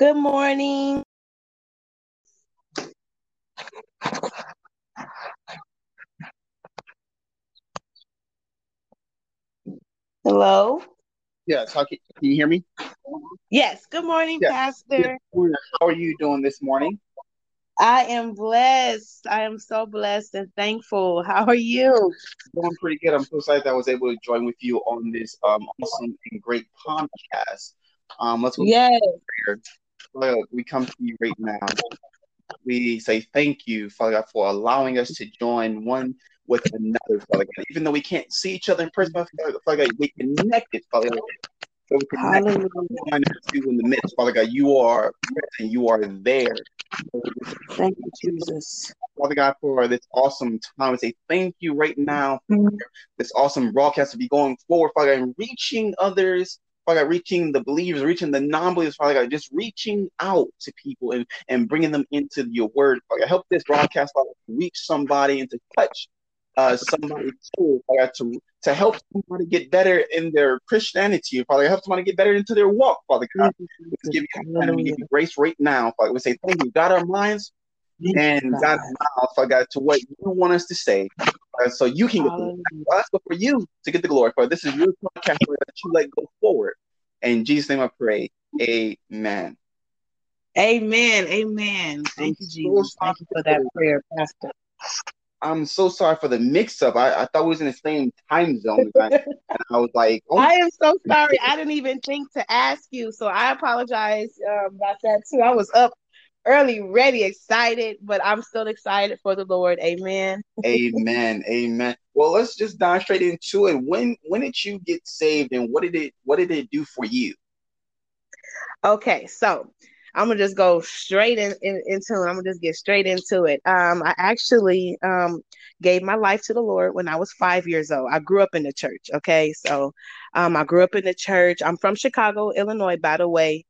Good morning. Hello. Yes. How can, can you hear me? Yes. Good morning, Yes. Pastor. How are you doing this morning? I am blessed. I am so blessed and thankful. How are you? Doing pretty good. I'm so excited that I was able to join with you on this um, awesome and great podcast. Um, let's go Yes. Father, we come to you right now. We say thank you, Father God, for allowing us to join one with another, Father God. Even though we can't see each other in person, Father God, we connected, Father God. So we connect Hallelujah. one or two in the midst, Father God. You are present. You are there. Thank you, Jesus. Father God, for this awesome time. I say thank you right now for this awesome broadcast to be going forward, Father God, and reaching others, Father God, reaching the believers, reaching the non-believers, Father God, just reaching out to people and, and bringing them into your word, Father God. Help this broadcast, Father, to reach somebody and to touch uh, somebody's soul, Father to, to help somebody get better in their Christianity, Father help somebody get better into their walk, Father God. We give you and we give you grace right now, Father. We say thank you. God our minds and God mouth, Father God, to what you want us to say, uh, so you can get the glory for us, but for you to get the glory. For this is your podcast that you let go forward. In Jesus' name, I pray. Amen. Amen. Amen. Thank you, I'm so Jesus. sorry Thank you for that prayer, Pastor. I'm so sorry for the mix-up. I, I thought we was in the same time zone, I, and I was like, oh, I am so sorry. I didn't even think to ask you, so I apologize um, about that too. I was up early, ready, excited, but I'm still excited for the Lord. Amen. amen, amen. Well, let's just dive straight into it. When when did you get saved, and what did it what did it do for you? Okay, so I'm gonna just go straight in, in into it. I'm gonna just get straight into it. Um, I actually um gave my life to the Lord when I was five years old. I grew up in the church. Okay, so um, I grew up in the church. I'm from Chicago, Illinois, by the way.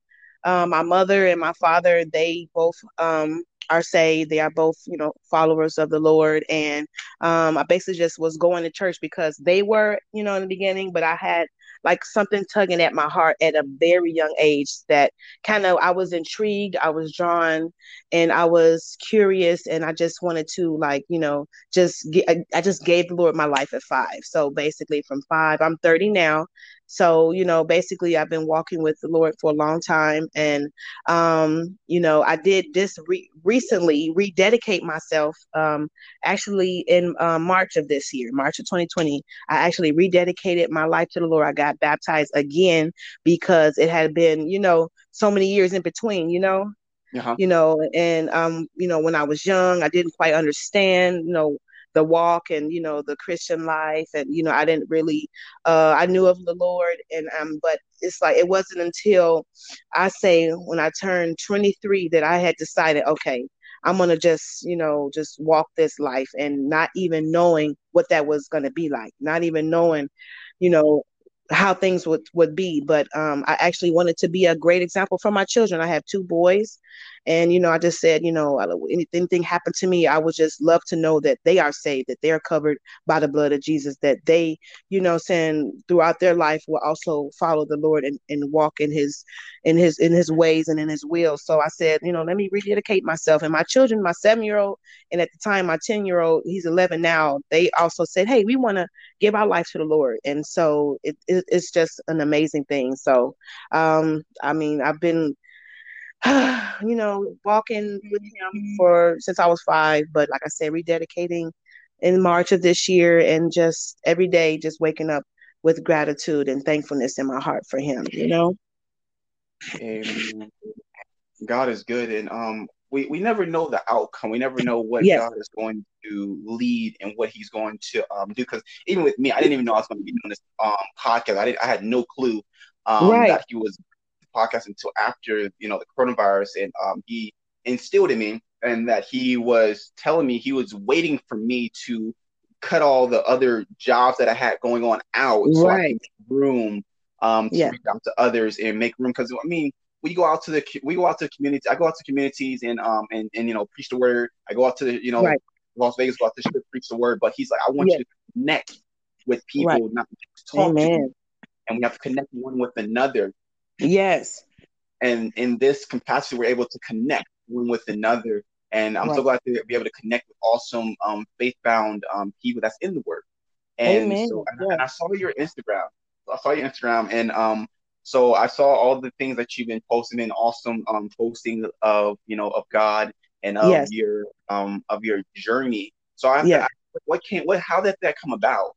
Um, my mother and my father, they both um are saved. They are both, you know, followers of the Lord. And um, I basically just was going to church because they were, you know, in the beginning, but I had like something tugging at my heart at a very young age that kind of I was intrigued, I was drawn, and I was curious, and I just wanted to like you know just get, I, I just gave the Lord my life at five. So basically, from five, I'm 30 now. So you know, basically, I've been walking with the Lord for a long time, and um, you know, I did this re- recently rededicate myself. Um, actually, in uh, March of this year, March of 2020, I actually rededicated my life to the Lord. I got baptized again because it had been, you know, so many years in between, you know, Uh-huh. you know, and um, you know, when I was young, I didn't quite understand, you know, the walk and you know the Christian life, and you know, I didn't really, uh, I knew of the Lord, and um, but it's like it wasn't until I say when I turned 23 that I had decided, okay, I'm gonna just, you know, just walk this life and not even knowing what that was gonna be like, not even knowing, you know, how things would would be. But um, I actually wanted to be a great example for my children. I have two boys, and you know, I just said, you know, anything, happened to me, I would just love to know that they are saved, that they are covered by the blood of Jesus, that they, you know, saying throughout their life will also follow the Lord and, and walk in His in his in his ways and in his will. So I said, you know, let me rededicate myself. And my children, my seven year old, and at the time my ten year old, he's eleven now. They also said, hey, we want to give our life to the Lord. And so it, it, it's just an amazing thing. So, um, I mean, I've been. you know, walking with him for since I was five, but like I said, rededicating in March of this year, and just every day, just waking up with gratitude and thankfulness in my heart for him. You know. Amen. God is good, and um, we we never know the outcome. We never know what Yes. God is going to lead and what He's going to um do. Because even with me, I didn't even know I was going to be doing this um podcast. I didn't. I had no clue um Right. that He was podcast until after you know the coronavirus, and um He instilled in me, and that He was telling me He was waiting for me to cut all the other jobs that I had going on out, so I Right. make room um to Yeah. reach out to others and make room. Because I mean we go out to the we go out to community. I go out to communities and um and and you know preach the word. I go out to the, you know Right. Las Vegas, go out to strip, preach the word. But he's like, I want Yeah. you to connect with people, Right. not just talk to them. And we have to connect one with another. Yes. and in this capacity, we're able to connect one with another. And I'm right. so glad to be able to connect with awesome um, faith-bound um, people that's in the work. And Amen. so, and, yeah. and I saw your Instagram. I saw your Instagram, and um, so I saw all the things that you've been posting and awesome um posting of you know of God and of yes. your um of your journey. So I yeah. what came what how did that come about?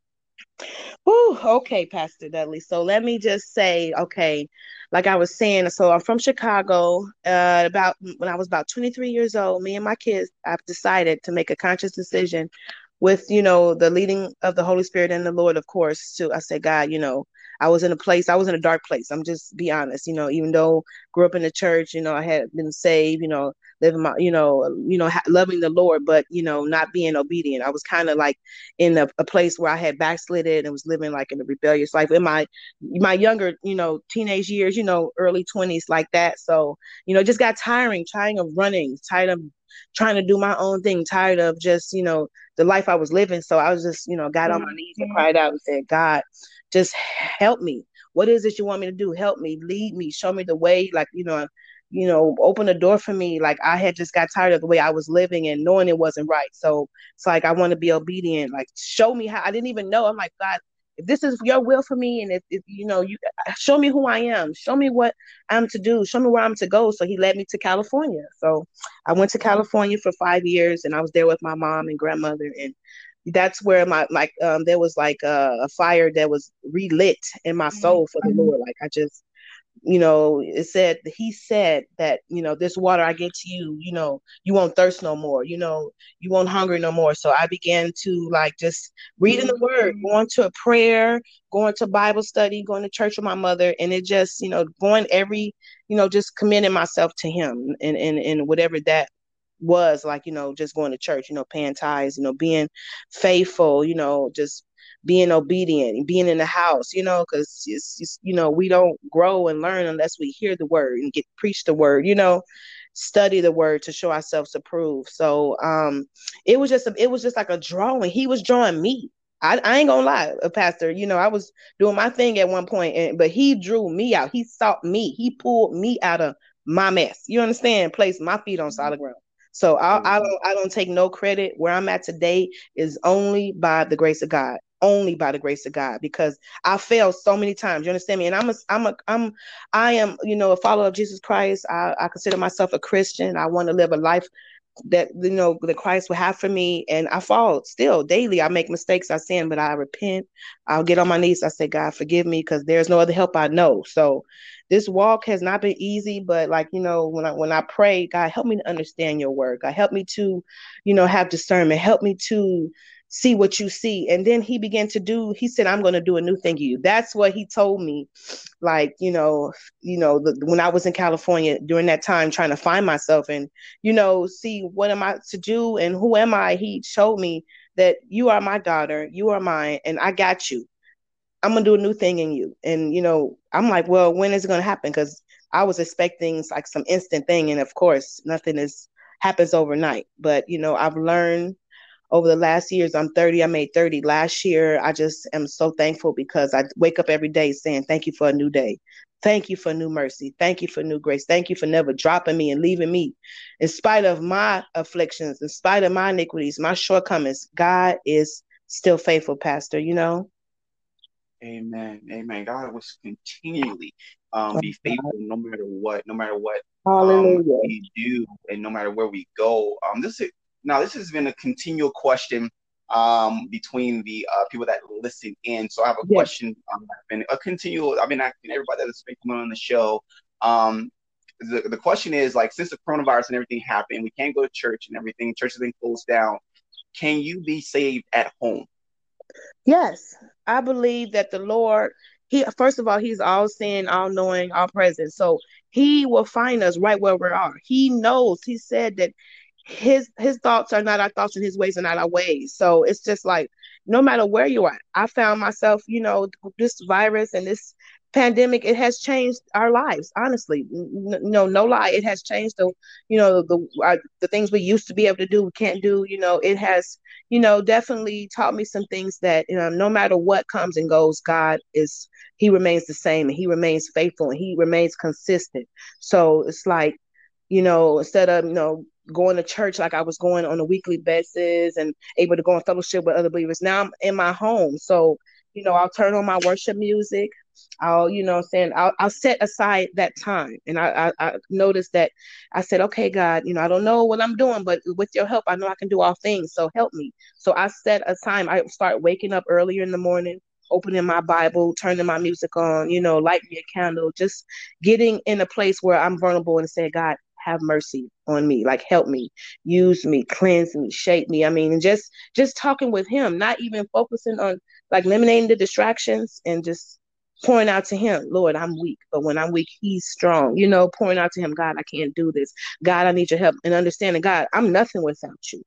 Whew, okay, Pastor Dudley. So let me just say, okay, like I was saying, so I'm from Chicago. Uh, about when I was about 23 years old, me and my kids, I've decided to make a conscious decision with, you know, the leading of the Holy Spirit and the Lord, of course, to I said, God, you know, I was in a place, I was in a dark place. I'm just be honest, you know, even though grew up in the church, you know, I had been saved, you know, living my, you know, you know, loving the Lord, but you know, not being obedient. I was kind of like in a, a, place where I had backslidden and was living like in a rebellious life in my my younger, you know, teenage years, you know, early twenties like that. So, you know, just got tiring, tiring of running, tired of trying to do my own thing, tired of just, you know, the life I was living. So I was just, you know, got on my knees and mm-hmm. cried out and said, God, just help me. What is it you want me to do? Help me, lead me, show me the way. Like, you know, you know, open the door for me. Like I had just got tired of the way I was living and knowing it wasn't right. So it's like I want to be obedient. Like show me how I didn't even know. I'm like, God, if this is your will for me and if, if you know you show me who i am. Show me what i'm to do. Show me where i'm to go. So he led me to california. So i went to california for five years and i was there with my mom and grandmother and that's where my like um there was like a, a fire that was relit in my soul for the mm-hmm. lord. Like i just you know, it said he said that, you know, this water I get to you, you know, you won't thirst no more, you know, you won't hunger no more. So I began to like just reading the word, mm-hmm. going to a prayer, going to Bible study, going to church with my mother, and it just, you know, going every, you know, just committing myself to him and and and whatever that was like, you know, just going to church, you know, paying tithes, you know, being faithful, you know, just being obedient, being in the house, you know, because it's, it's, you know, we don't grow and learn unless we hear the word and get preached the word, you know, study the word to show ourselves approved. So um it was just a, it was just like a drawing. He was drawing me. I, I ain't gonna lie, a uh, pastor. You know, I was doing my thing at one point, and but he drew me out. He sought me. He pulled me out of my mess. You understand? Placed my feet on solid ground. So I, I don't I don't take no credit. Where I'm at today is only by the grace of God only by the grace of God because I failed so many times. You understand me? And I'm a, I'm a, I'm, I am, you know, a follower of Jesus Christ. I, I consider myself a Christian. I want to live a life that you know that Christ will have for me. And I fall still daily. I make mistakes. I sin, but I repent. I'll get on my knees. I say, God, forgive me, because there's no other help I know. So this walk has not been easy, but like you know, when I when I pray, God, help me to understand your word. God, help me to, you know, have discernment. Help me to see what you see. And then he began to do, he said, I'm going to do a new thing to you. That's what he told me. Like, you know, you know, the, when I was in California during that time trying to find myself and, you know, see what am I to do and who am I? He showed me that you are my daughter, you are mine, and I got you. I'm gonna do a new thing in you. And you know, I'm like, well, when is it gonna happen? Because I was expecting like some instant thing, and of course, nothing is happens overnight. But you know, I've learned over the last years. I'm 30. I made 30 last year. I just am so thankful because I wake up every day saying, Thank you for a new day. Thank you for new mercy. Thank you for new grace. Thank you for never dropping me and leaving me. In spite of my afflictions, in spite of my iniquities, my shortcomings, God is still faithful, Pastor, you know? Amen. Amen. God was continually um, be faithful no matter what, no matter what um, we do, and no matter where we go. Um, this is now, this has been a continual question um, between the uh, people that listen in. So I have a yes. question. Um, I've been a continual. I've been asking everybody that's been coming on the show. Um, the, the question is like, since the coronavirus and everything happened, we can't go to church and everything. Church has been closed down. Can you be saved at home? Yes, I believe that the Lord. He first of all, He's all seeing, all knowing, all present. So He will find us right where we are. He knows. He said that his his thoughts are not our thoughts and his ways are not our ways. So it's just like no matter where you are i found myself you know this virus and this pandemic it has changed our lives honestly. No no lie it has changed the you know the uh, the things we used to be able to do we can't do you know. It has you know definitely taught me some things that you know no matter what comes and goes god is he remains the same and he remains faithful and he remains consistent. So it's like you know instead of you know going to church like I was going on a weekly basis and able to go in fellowship with other believers. Now I'm in my home. So, you know, I'll turn on my worship music. I'll, you know, saying I'll, I'll set aside that time. And I, I, I noticed that I said, okay, God, you know, I don't know what I'm doing, but with your help, I know I can do all things. So help me. So I set a time. I start waking up earlier in the morning, opening my Bible, turning my music on, you know, light me a candle, just getting in a place where I'm vulnerable and say, God, have mercy on me like help me use me cleanse me shape me i mean and just just talking with him not even focusing on like eliminating the distractions and just pouring out to him, Lord, I'm weak, but when I'm weak, he's strong. You know, pouring out to him, God, I can't do this. God, I need your help. And understanding, God, I'm nothing without you.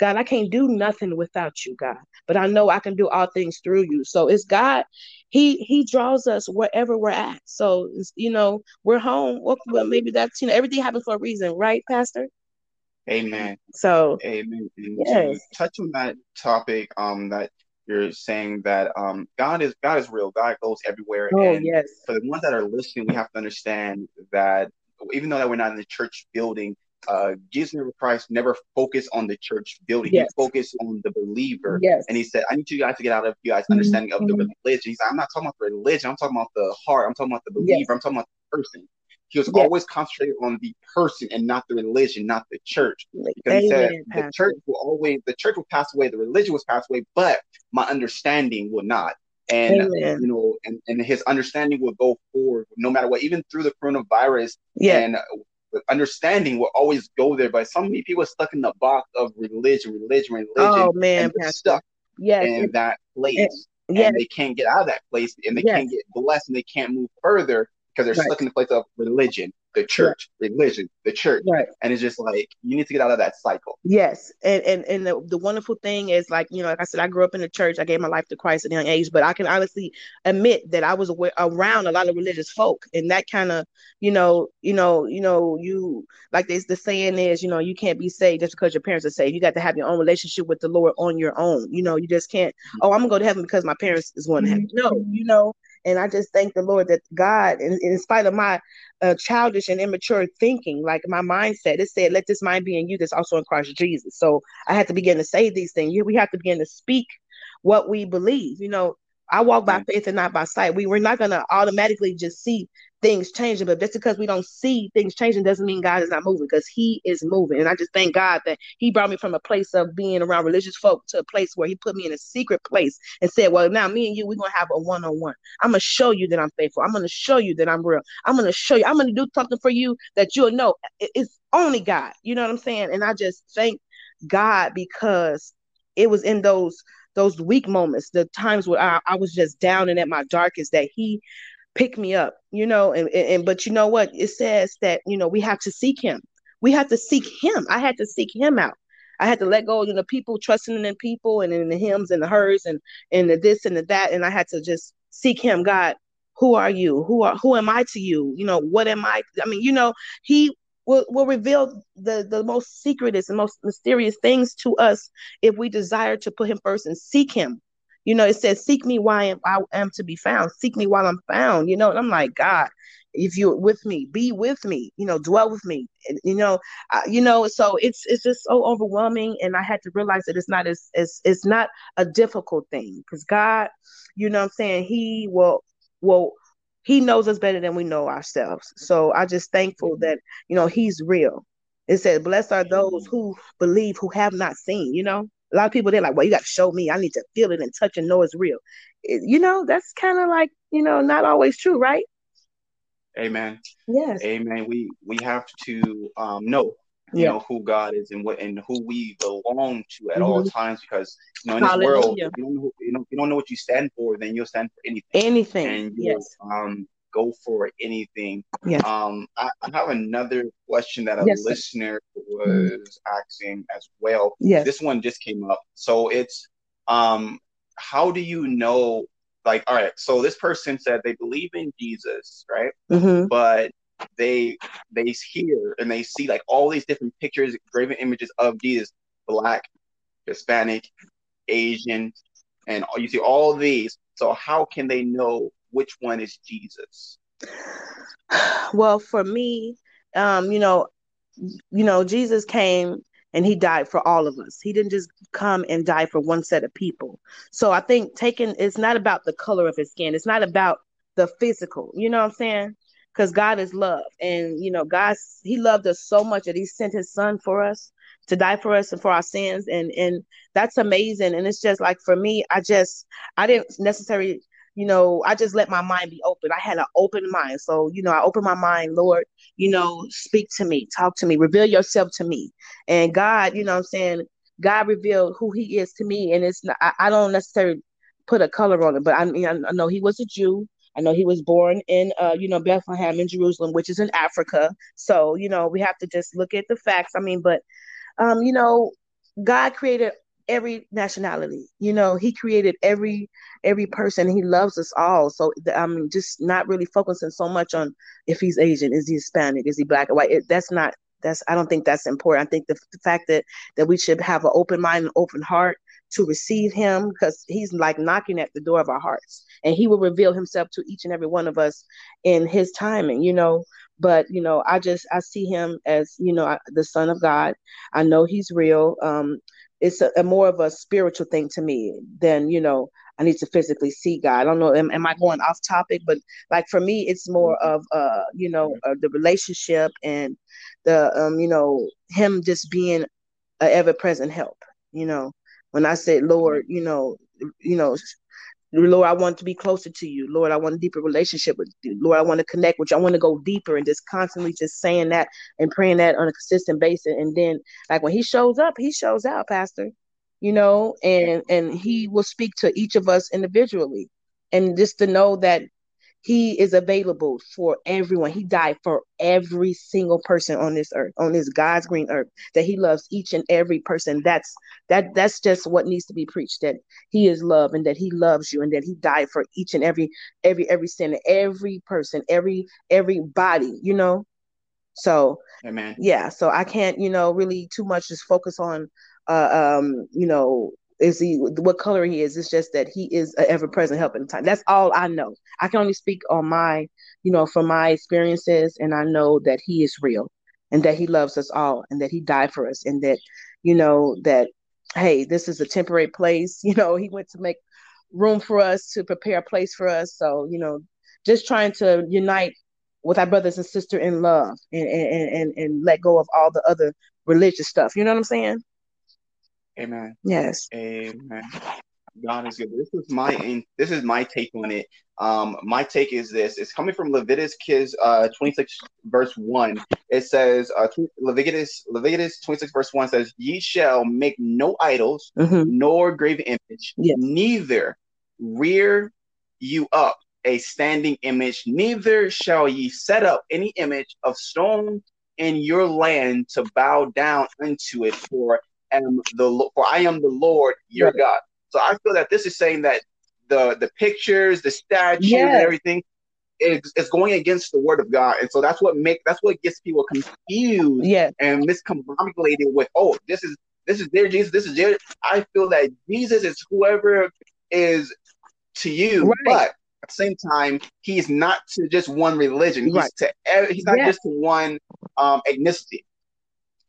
God, I can't do nothing without you, God. But I know I can do all things through you. So it's God. He He draws us wherever we're at. So you know, we're home. Well, maybe that's you know, everything happens for a reason, right, Pastor? Amen. So Amen. And yes. to touch on that topic, um, that you're saying that um, God is God is real. God goes everywhere. Oh and yes. For the ones that are listening, we have to understand that even though that we're not in the church building, uh, Jesus Christ never focused on the church building. Yes. He focused on the believer. Yes. And he said, I need you guys to get out of you guys' mm-hmm. understanding of the mm-hmm. religion. He's like, I'm not talking about the religion. I'm talking about the heart. I'm talking about the believer. Yes. I'm talking about the person. He was always concentrated on the person and not the religion, not the church. Because Amen, he said Pastor. the church will always the church will pass away, the religion will pass away, but my understanding will not. And Amen. you know, and, and his understanding will go forward no matter what, even through the coronavirus. Yeah. And understanding will always go there. But so many people are stuck in the box of religion, religion, religion. Oh man, stuck yes. in that place. yes. And they can't get out of that place and they yes. can't get blessed and they can't move further because they're right. stuck in the place of religion the church, right. religion, the church. Right. And it's just like you need to get out of that cycle. Yes. And and, and the, the wonderful thing is like, you know, like I said, I grew up in the church. I gave my life to Christ at a young age, but I can honestly admit that I was aware, around a lot of religious folk. And that kind of, you know, you know, you know, you like this the saying is, you know, you can't be saved just because your parents are saved. You got to have your own relationship with the Lord on your own. You know, you just can't, mm-hmm. oh, I'm gonna go to heaven because my parents is going to heaven. No, you know, and I just thank the Lord that God, in, in spite of my uh, childish and immature thinking, like my mindset, it said, "Let this mind be in you that's also in Christ Jesus." So I had to begin to say these things. We have to begin to speak what we believe. You know, I walk by faith and not by sight. We we're not gonna automatically just see things changing, but just because we don't see things changing doesn't mean God is not moving because He is moving. And I just thank God that He brought me from a place of being around religious folk to a place where He put me in a secret place and said, Well, now me and you, we're gonna have a one-on-one. I'm gonna show you that I'm faithful. I'm gonna show you that I'm real. I'm gonna show you, I'm gonna do something for you that you'll know it's only God. You know what I'm saying? And I just thank God because it was in those those weak moments, the times where I, I was just down and at my darkest, that he picked me up, you know, and, and, and but you know what? It says that, you know, we have to seek him. We have to seek him. I had to seek him out. I had to let go, you know, people trusting in people and in the hymns and the hers and and the this and the that. And I had to just seek him. God, who are you? Who are who am I to you? You know, what am I? I mean, you know, he will, will reveal the, the most secretest and most mysterious things to us if we desire to put him first and seek him. You know, it says, Seek me while I am to be found. Seek me while I'm found. You know, and I'm like, God, if you're with me, be with me, you know, dwell with me. You know, you know, so it's it's just so overwhelming. And I had to realize that it's not as, as it's not a difficult thing because God, you know I'm saying, He will will he knows us better than we know ourselves. So I just thankful mm-hmm. that you know he's real. It said, "Blessed are those who believe, who have not seen." You know, a lot of people they're like, "Well, you got to show me. I need to feel it and touch and know it's real." It, you know, that's kind of like you know not always true, right? Amen. Yes. Amen. We we have to um, know yeah. know who God is and what and who we belong to at mm-hmm. all times because you know in Hallelujah. this world if you don't know you know you don't know what you stand for then you'll stand for anything anything and yes um go for anything yes. um I, I have another question that a yes, listener was mm-hmm. asking as well yes this one just came up so it's um how do you know like, all right, so this person said they believe in Jesus, right? Mm-hmm. But they they hear and they see like all these different pictures, graven images of Jesus, black, Hispanic, Asian, and you see all these. So how can they know which one is Jesus? Well, for me, um, you know, you know, Jesus came and he died for all of us. He didn't just come and die for one set of people. So I think taking it's not about the color of his skin. It's not about the physical. You know what I'm saying? Because God is love, and you know, God He loved us so much that He sent His Son for us to die for us and for our sins, and and that's amazing. And it's just like for me, I just I didn't necessarily you know, I just let my mind be open. I had an open mind. So, you know, I opened my mind, Lord, you know, speak to me, talk to me, reveal yourself to me. And God, you know I'm saying? God revealed who he is to me. And it's not, I, I don't necessarily put a color on it, but I mean, I, I know he was a Jew. I know he was born in, uh, you know, Bethlehem in Jerusalem, which is in Africa. So, you know, we have to just look at the facts. I mean, but, um, you know, God created every nationality. You know, he created every every person. He loves us all. So I'm just not really focusing so much on if he's Asian, is he Hispanic, is he black or white. It, that's not that's I don't think that's important. I think the, the fact that that we should have an open mind and open heart to receive him because he's like knocking at the door of our hearts and he will reveal himself to each and every one of us in his timing you know? But you know i just i see him as you know the son of god. I know he's real. Um it's a, a, more of a spiritual thing to me than you know i need to physically see god. I don't know am, am i going off topic? But like for me it's more mm-hmm. of uh you know uh, the relationship and the um you know him just being a ever-present help you know when i said lord mm-hmm. you know you know Lord, I want to be closer to you. Lord, I want a deeper relationship with you. Lord, I want to connect with you. I want to go deeper and just constantly just saying that and praying that on a consistent basis. And then like when he shows up, he shows out, Pastor. You know, and and he will speak to each of us individually. And just to know that he is available for everyone. He died for every single person on this earth, on this God's green earth, that he loves each and every person. That's that that's just what needs to be preached that he is love and that he loves you and that he died for each and every every every sin, every person, every every body, you know. So Amen. yeah, so I can't, you know, really too much just focus on uh um, you know, is he what color he is. It's just that he is an ever present help in time. That's all I know. I can only speak on my, you know, from my experiences, and I know that he is real, and that he loves us all, and that he died for us, and that, you know, that hey, this is a temporary place. You know, he went to make room for us to prepare a place for us. So you know, just trying to unite with our brothers and sisters in love and and and, and let go of all the other religious stuff. You know what I'm saying? Amen. Yes. Amen. God is good. This is my this is my take on it. Um, my take is this: it's coming from Leviticus uh, 26 verse one. It says uh, Leviticus Leviticus 26 verse one says, "Ye shall make no idols, mm-hmm. nor graven image, yes. neither rear you up a standing image, neither shall ye set up any image of stone in your land to bow down unto it, for am the for I am the Lord your right. God. So I feel that this is saying that the the pictures, the statues, yes. and everything is, is going against the word of God, and so that's what make that's what gets people confused, yeah, and miscombobulated with oh this is this is their Jesus, this is their. I feel that Jesus is whoever is to you, right. but at the same time, he's not to just one religion. He's right. to he's not just to one um, ethnicity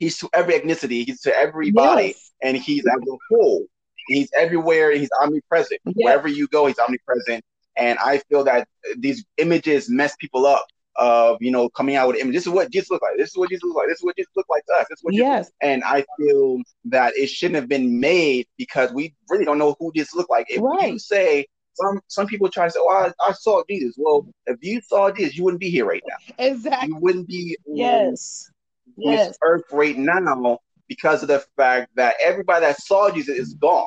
he's to every ethnicity, he's to everybody, yes. and he's as a whole. He's everywhere. He's omnipresent. Yes. Wherever you go, he's omnipresent. And I feel that these images mess people up. Of you know coming out with images. This is what Jesus looked like. This is what Jesus looked like. This is what Jesus looked like to us. This is what yes. And I feel that it shouldn't have been made because we really don't know who Jesus looked like. If right. you say some some people try to say, "Oh, I, I, saw Jesus." Well, if you saw Jesus, you wouldn't be here right now. Exactly. You wouldn't be. Yes yes. this earth right now because of the fact that everybody that saw Jesus is gone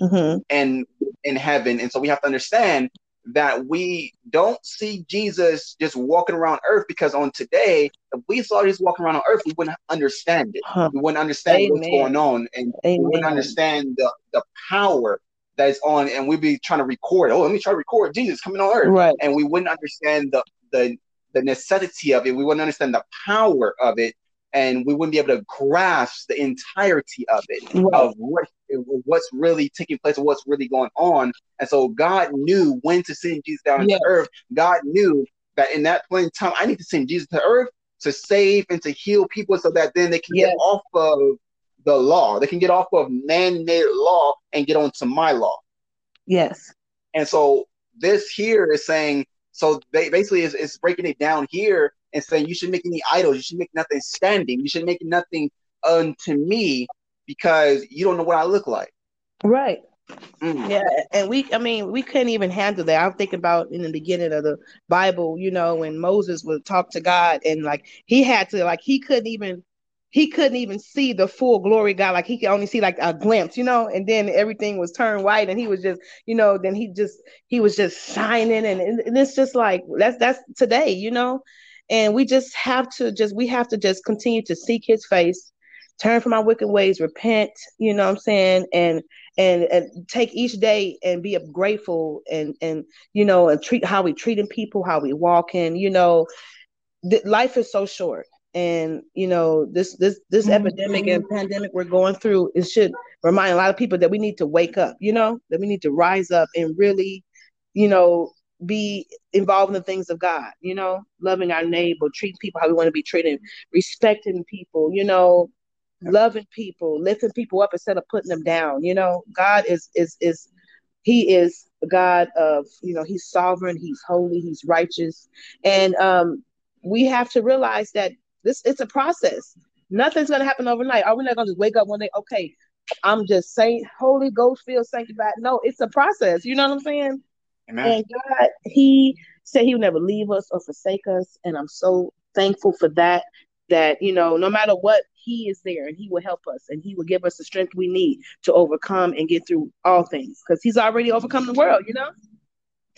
mm-hmm. and in heaven. And so we have to understand that we don't see Jesus just walking around earth because on today, if we saw Jesus walking around on earth, we wouldn't understand it. Huh. We wouldn't understand Amen. what's going on and Amen. we wouldn't understand the, the power that's on, and we'd be trying to record. Oh, let me try to record Jesus coming on earth, right? And we wouldn't understand the the the necessity of it. We wouldn't understand the power of it, and we wouldn't be able to grasp the entirety of it, right. of what what's really taking place, or what's really going on. And so God knew when to send Jesus down yes. to earth. God knew that in that point in time, I need to send Jesus to earth to save and to heal people, so that then they can yes. get off of the law. They can get off of man-made law and get onto my law. Yes. And so this here is saying, so they basically is, is breaking it down here and saying you should make any idols, you should make nothing standing, you should make nothing unto me because you don't know what I look like. Right. Mm. Yeah, and we, I mean, we couldn't even handle that. I'm thinking about in the beginning of the Bible, you know, when Moses would talk to God and like he had to, like, he couldn't even he couldn't even see the full glory God. Like he could only see like a glimpse, you know, and then everything was turned white and he was just, you know, then he just he was just shining and, and it's just like that's that's today, you know. And we just have to just we have to just continue to seek his face, turn from our wicked ways, repent, you know what I'm saying, and and and take each day and be grateful and and you know and treat how we treating people, how we walking, you know. life is so short and you know this this this mm-hmm. epidemic and pandemic we're going through it should remind a lot of people that we need to wake up you know that we need to rise up and really you know be involved in the things of god you know loving our neighbor treating people how we want to be treated respecting people you know loving people lifting people up instead of putting them down you know god is is is he is god of you know he's sovereign he's holy he's righteous and um we have to realize that this it's a process. Nothing's gonna happen overnight. Are we not gonna just wake up one day? Okay, I'm just saying, Holy Ghost feel sanctified. No, it's a process. You know what I'm saying? Amen. And God, He said He would never leave us or forsake us, and I'm so thankful for that. That you know, no matter what, He is there, and He will help us, and He will give us the strength we need to overcome and get through all things, because He's already overcome the world. You know.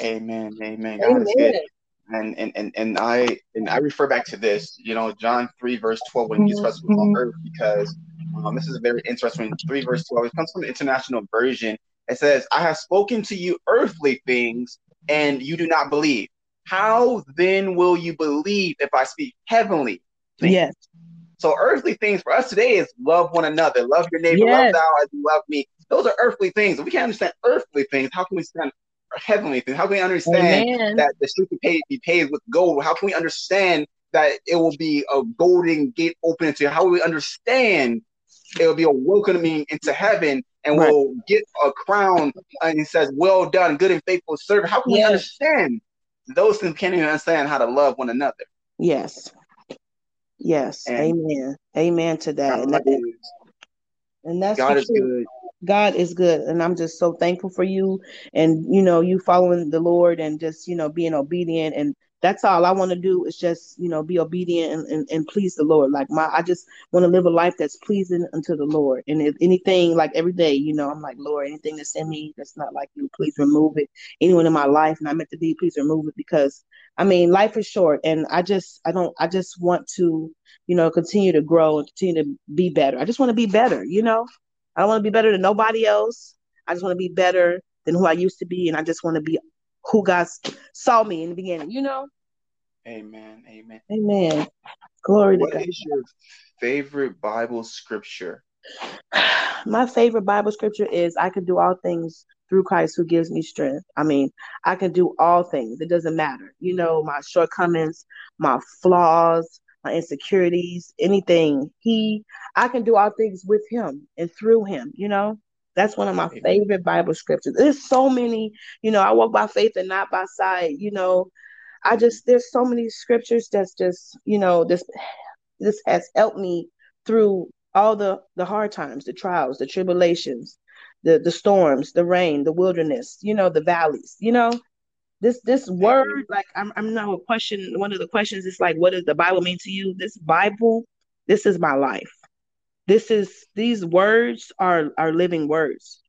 Amen. Amen. God Amen. is good and and and, and I and I refer back to this, you know, John three verse twelve when Jesus Christ was on mm-hmm. earth, because um, this is a very interesting three verse twelve. It comes from the international version. It says, "I have spoken to you earthly things, and you do not believe. How then will you believe if I speak heavenly things?" Yes. So earthly things for us today is love one another, love your neighbor, yes. love thou as you love me. Those are earthly things. If we can't understand earthly things, how can we understand heavenly things? How can we understand Amen. that the street be be paid with gold? How can we understand that it will be a golden gate open to? you? How will we understand it will be a welcoming into heaven and right. we'll get a crown uh, and it says, Well done, good and faithful servant. How can yes. we understand those things? Can't even understand how to love one another. Yes. Yes. And Amen. Amen to that. And, that, and that's God is good. God is good. And I'm just so thankful for you and, you know, you following the Lord and just, you know, being obedient. And that's all I want to do is just, you know, be obedient and, and, and please the Lord. Like my, I just want to live a life that's pleasing unto the Lord. And if anything, like every day, you know, I'm like, Lord, anything that's in me that's not like you, please remove it. Anyone in my life not meant to be, please remove it because I mean, life is short and I just, I don't, I just want to, you know, continue to grow and continue to be better. I just want to be better, you know? I don't want to be better than nobody else. I just want to be better than who I used to be, and I just want to be who God saw me in the beginning. You know. Amen. Amen. Amen. Glory what to God. What is your favorite Bible scripture? My favorite Bible scripture is I can do all things through Christ who gives me strength. I mean, I can do all things. It doesn't matter. You know, my shortcomings, my flaws, my insecurities, anything. He, I can do all things with him and through him, you know. That's one of my favorite Bible scriptures. There's so many, you know, I walk by faith and not by sight, you know. I just there's so many scriptures that's just, you know, this this has helped me through all the the hard times, the trials, the tribulations, the the storms, the rain, the wilderness, you know, the valleys, you know. This this word like i'm i'm now a question one of the questions is like what does the bible mean to you? This bible this is my life this is these words are are living words.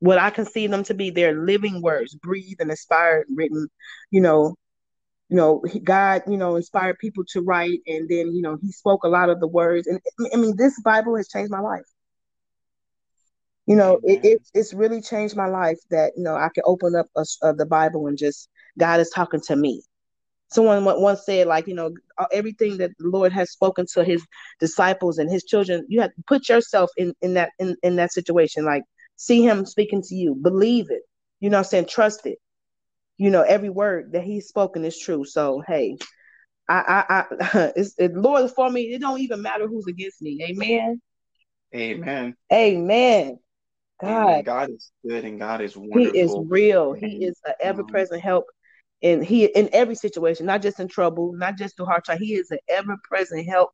What i conceive them to be they're living words breathed and inspired written you know you know god you know inspired people to write and then you know he spoke a lot of the words. And i mean this bible has changed my life. You know, it, it, it's really changed my life that you know I can open up a, uh, the Bible and just God is talking to me. Someone once said, like you know, uh, everything that the Lord has spoken to His disciples and His children, you have to put yourself in in that in, in that situation. Like see Him speaking to you, believe it. You know, I'm saying trust it. You know, every word that He's spoken is true. So hey, I I, I it's it, Lord for me. It don't even matter who's against me. Amen. Amen. Amen. God, God is good and God is wonderful. He is real. He is an ever-present help in he in every situation, not just in trouble, not just through hard time. He is an ever-present help.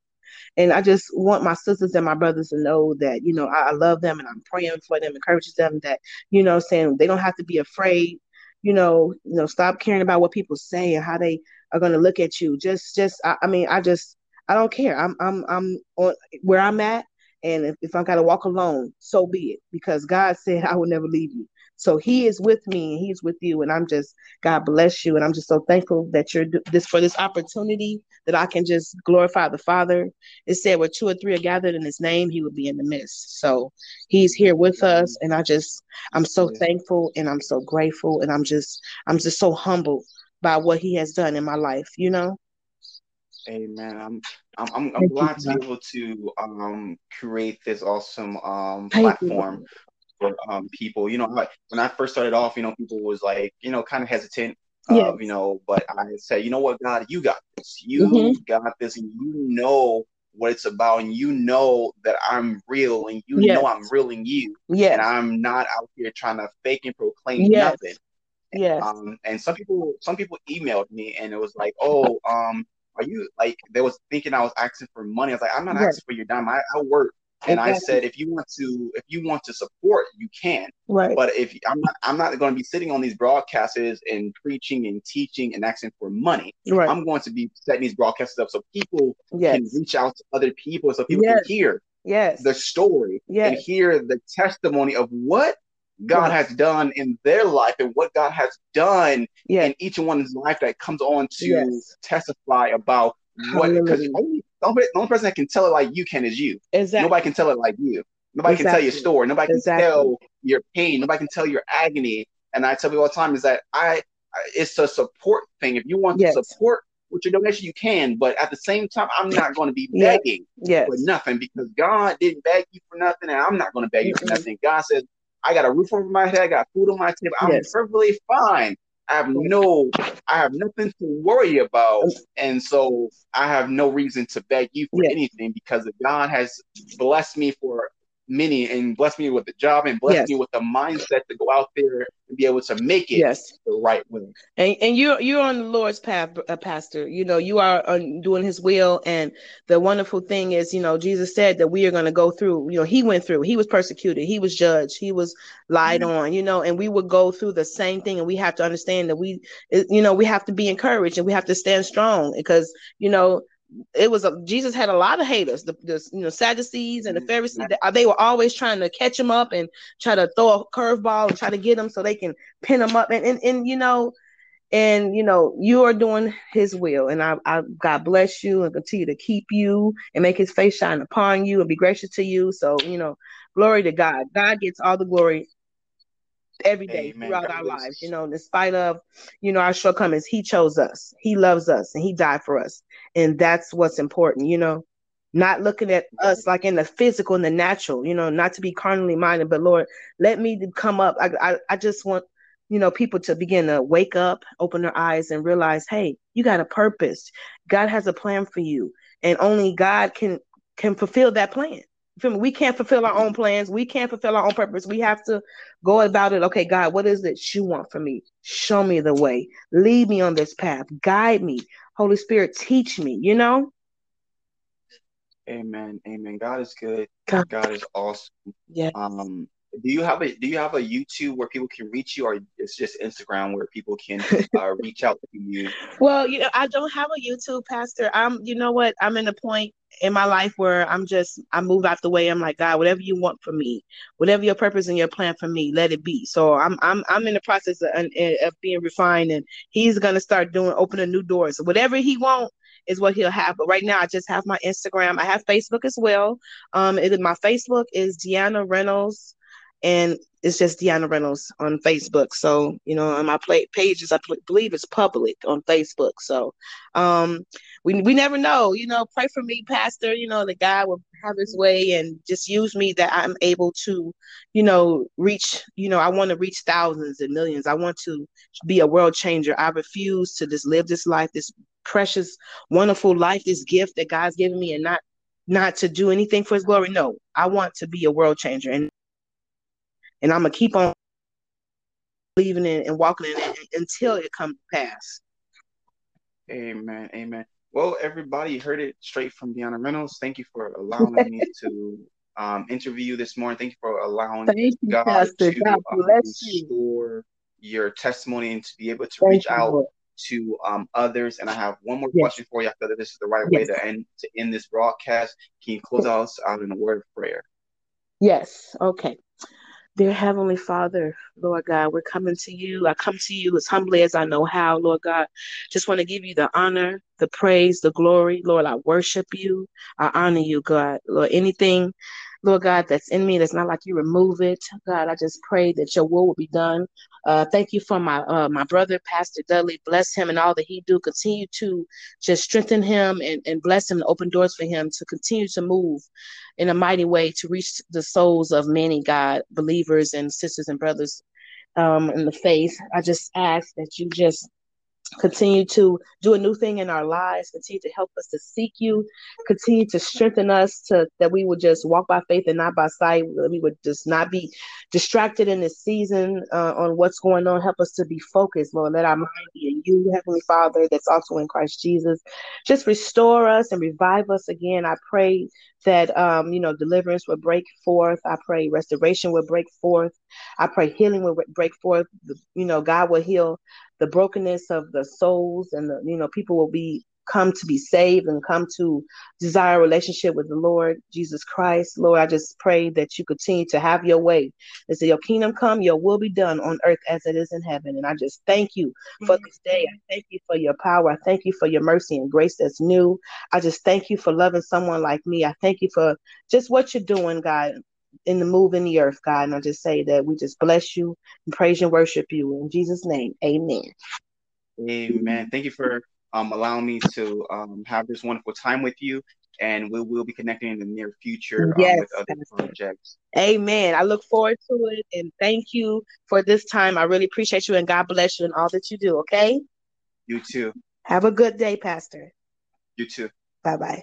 And I just want my sisters and my brothers to know that, you know, I, I love them and I'm praying for them, encouraging them that, you know, saying they don't have to be afraid, you know, you know, stop caring about what people say and how they are gonna look at you. Just just I, I mean, I just I don't care. I'm I'm I'm on where I'm at. And if, if I got to walk alone, so be it, because God said, I will never leave you. So He is with me and He's with you. And I'm just, God bless you. And I'm just so thankful that you're this for this opportunity that I can just glorify the Father. It said, where two or three are gathered in His name, He will be in the midst. So He's here with us. And I just, I'm so thankful and I'm so grateful. And I'm just, I'm just so humbled by what He has done in my life, you know? Amen. I'm I'm I'm, I'm glad you, to be able to um create this awesome um platform for um people. You know, when I first started off, you know, people was like, you know, kind of hesitant. Uh, yes. you know, but I said, you know what, God, you got this. You mm-hmm. got this, and you know what it's about, and you know that I'm real, and you yes. know I'm real in you. Yeah. And I'm not out here trying to fake and proclaim yes. nothing. Yes. Um, and some people, some people emailed me, and it was like, oh, um, are you like they was thinking I was asking for money. I was like, I'm not asking for your dime. I, I work. And exactly. I said, if you want to, if you want to support, you can. Right. But if I'm not, I'm not going to be sitting on these broadcasts and preaching and teaching and asking for money. Right. I'm going to be setting these broadcasts up so people yes. can reach out to other people, so people yes. can hear yes. the story yes. and hear the testimony of what God yes. has done in their life and what God has done yes. in each one's life that comes on to yes. testify about what because the only, person that can tell it like you can is you. Exactly. Nobody can tell it like you. Nobody exactly. can tell your story. Nobody exactly. can tell your pain. Nobody can tell your agony. And I tell people all the time is that I it's a support thing. If you want to support with your donation, you can. But at the same time, I'm not going to be begging yes. for nothing because God didn't beg you for nothing, and I'm not going to beg you for nothing. God says I got a roof over my head. I got food on my table. I'm yes. perfectly fine. I have no, I have nothing to worry about, and so I have no reason to beg you for anything because God has blessed me for many and bless me with a job and bless yes. me with the mindset to go out there and be able to make it yes. the right way. And and you're you're on the Lord's path, uh, Pastor. You know you are on doing His will, and the wonderful thing is, you know, Jesus said that we are going to go through. You know, He went through. He was persecuted. He was judged. He was lied mm-hmm. on. You know, and we would go through the same thing, and we have to understand that we, you know, we have to be encouraged and we have to stand strong because you know it was a Jesus had a lot of haters. The, the you know Sadducees and the mm-hmm. Pharisees. They, they were always trying to catch him up and try to throw a curveball and try to get him so they can pin him up. And and, and you know, and you know you are doing His will. And I, I God bless you and continue to keep you and make His face shine upon you and be gracious to you. So you know, glory to God. God gets all the glory every day Amen. throughout God our lives. You know, in spite of, you know, our shortcomings, he chose us. He loves us and he died for us. And that's what's important, you know. Not looking at us like in the physical and the natural, you know, not to be carnally minded, but Lord, let me come up. I, I, I just want, you know, people to begin to wake up, open their eyes, and realize, hey, you got a purpose. God has a plan for you, and only God can can fulfill that plan we can't fulfill our own plans. We can't fulfill our own purpose. We have to go about it. Okay, God, what is it you want from me? Show me the way. Lead me on this path. Guide me. Holy Spirit, teach me, you know? Amen. Amen. God is good. God, God is awesome. Yeah. Um, do you have a do you have a YouTube where people can reach you, or it's just Instagram where people can uh, reach out to you? Well, you know, I don't have a YouTube, Pastor. I'm, you know what? I'm in a point in my life where I'm just I move out the way. I'm like God, whatever you want for me, whatever your purpose and your plan for me, let it be. So I'm I'm I'm in the process of, of being refined, and He's gonna start doing opening new doors. Whatever He wants is what He'll have. But right now, I just have my Instagram. I have Facebook as well. Um, it, my Facebook is Deanna Reynolds and it's just Deanna Reynolds on Facebook. So, you know, on my play pages, I believe it's public on Facebook. So, um, we, we never know, you know, pray for me, pastor, you know, the God will have his way and just use me that I'm able to, you know, reach, you know, I want to reach thousands and millions. I want to be a world changer. I refuse to just live this life, this precious, wonderful life, this gift that God's given me and not, not to do anything for his glory. No, I want to be a world changer. And and I'm gonna keep on believing in and walking in it until it comes to pass. Amen. Amen. Well, everybody heard it straight from Deanna Reynolds. Thank you for allowing me to um, interview you this morning. Thank you for allowing Thank God Pastor. to God um, bless you. restore your testimony and to be able to Thank reach out Lord. to um, others. And I have one more Yes. question for you. I feel that this is the right way to end to end this broadcast. Can you close us out in a word of prayer? Yes. Okay. Dear Heavenly Father, Lord God, we're coming to you. I come to you as humbly as I know how, Lord God. Just want to give you the honor, the praise, the glory. Lord, I worship you. I honor you, God. Lord, anything, Lord God, that's in me that's not like you, remove it. God, I just pray that your will will be done. Uh, thank you for my uh, my brother, Pastor Dudley. Bless him and all that he do. Continue to just strengthen him and, and bless him and open doors for him to continue to move in a mighty way to reach the souls of many God believers and sisters and brothers um, in the faith. I just ask that you just continue to do a new thing in our lives continue to help us to seek you continue to strengthen us to that we would just walk by faith and not by sight we would just not be distracted in this season uh, on what's going on. Help us to be focused lord. Let our mind be in you heavenly father that's also in christ jesus. Just restore us and revive us again. I pray that um, you know deliverance will break forth. I pray restoration will break forth. I pray healing will break forth. You know god will heal the brokenness of the souls and the you know people will be come to be saved and come to desire a relationship with the Lord Jesus Christ. Lord, I just pray that you continue to have your way. And say your kingdom come, your will be done on earth as it is in heaven. And I just thank you for this day. I thank you for your power. I thank you for your mercy and grace that's new. I just thank you for loving someone like me. I thank you for just what you're doing, God in the move in the earth, God. And I just say that we just bless you and praise and worship you. In Jesus' name, amen. Amen. Thank you for um, allowing me to um, have this wonderful time with you. And we will be connecting in the near future um, Yes, with other projects. Amen. I look forward to it. And thank you for this time. I really appreciate you and God bless you and all that you do. Okay. You too. Have a good day, Pastor. You too. Bye bye.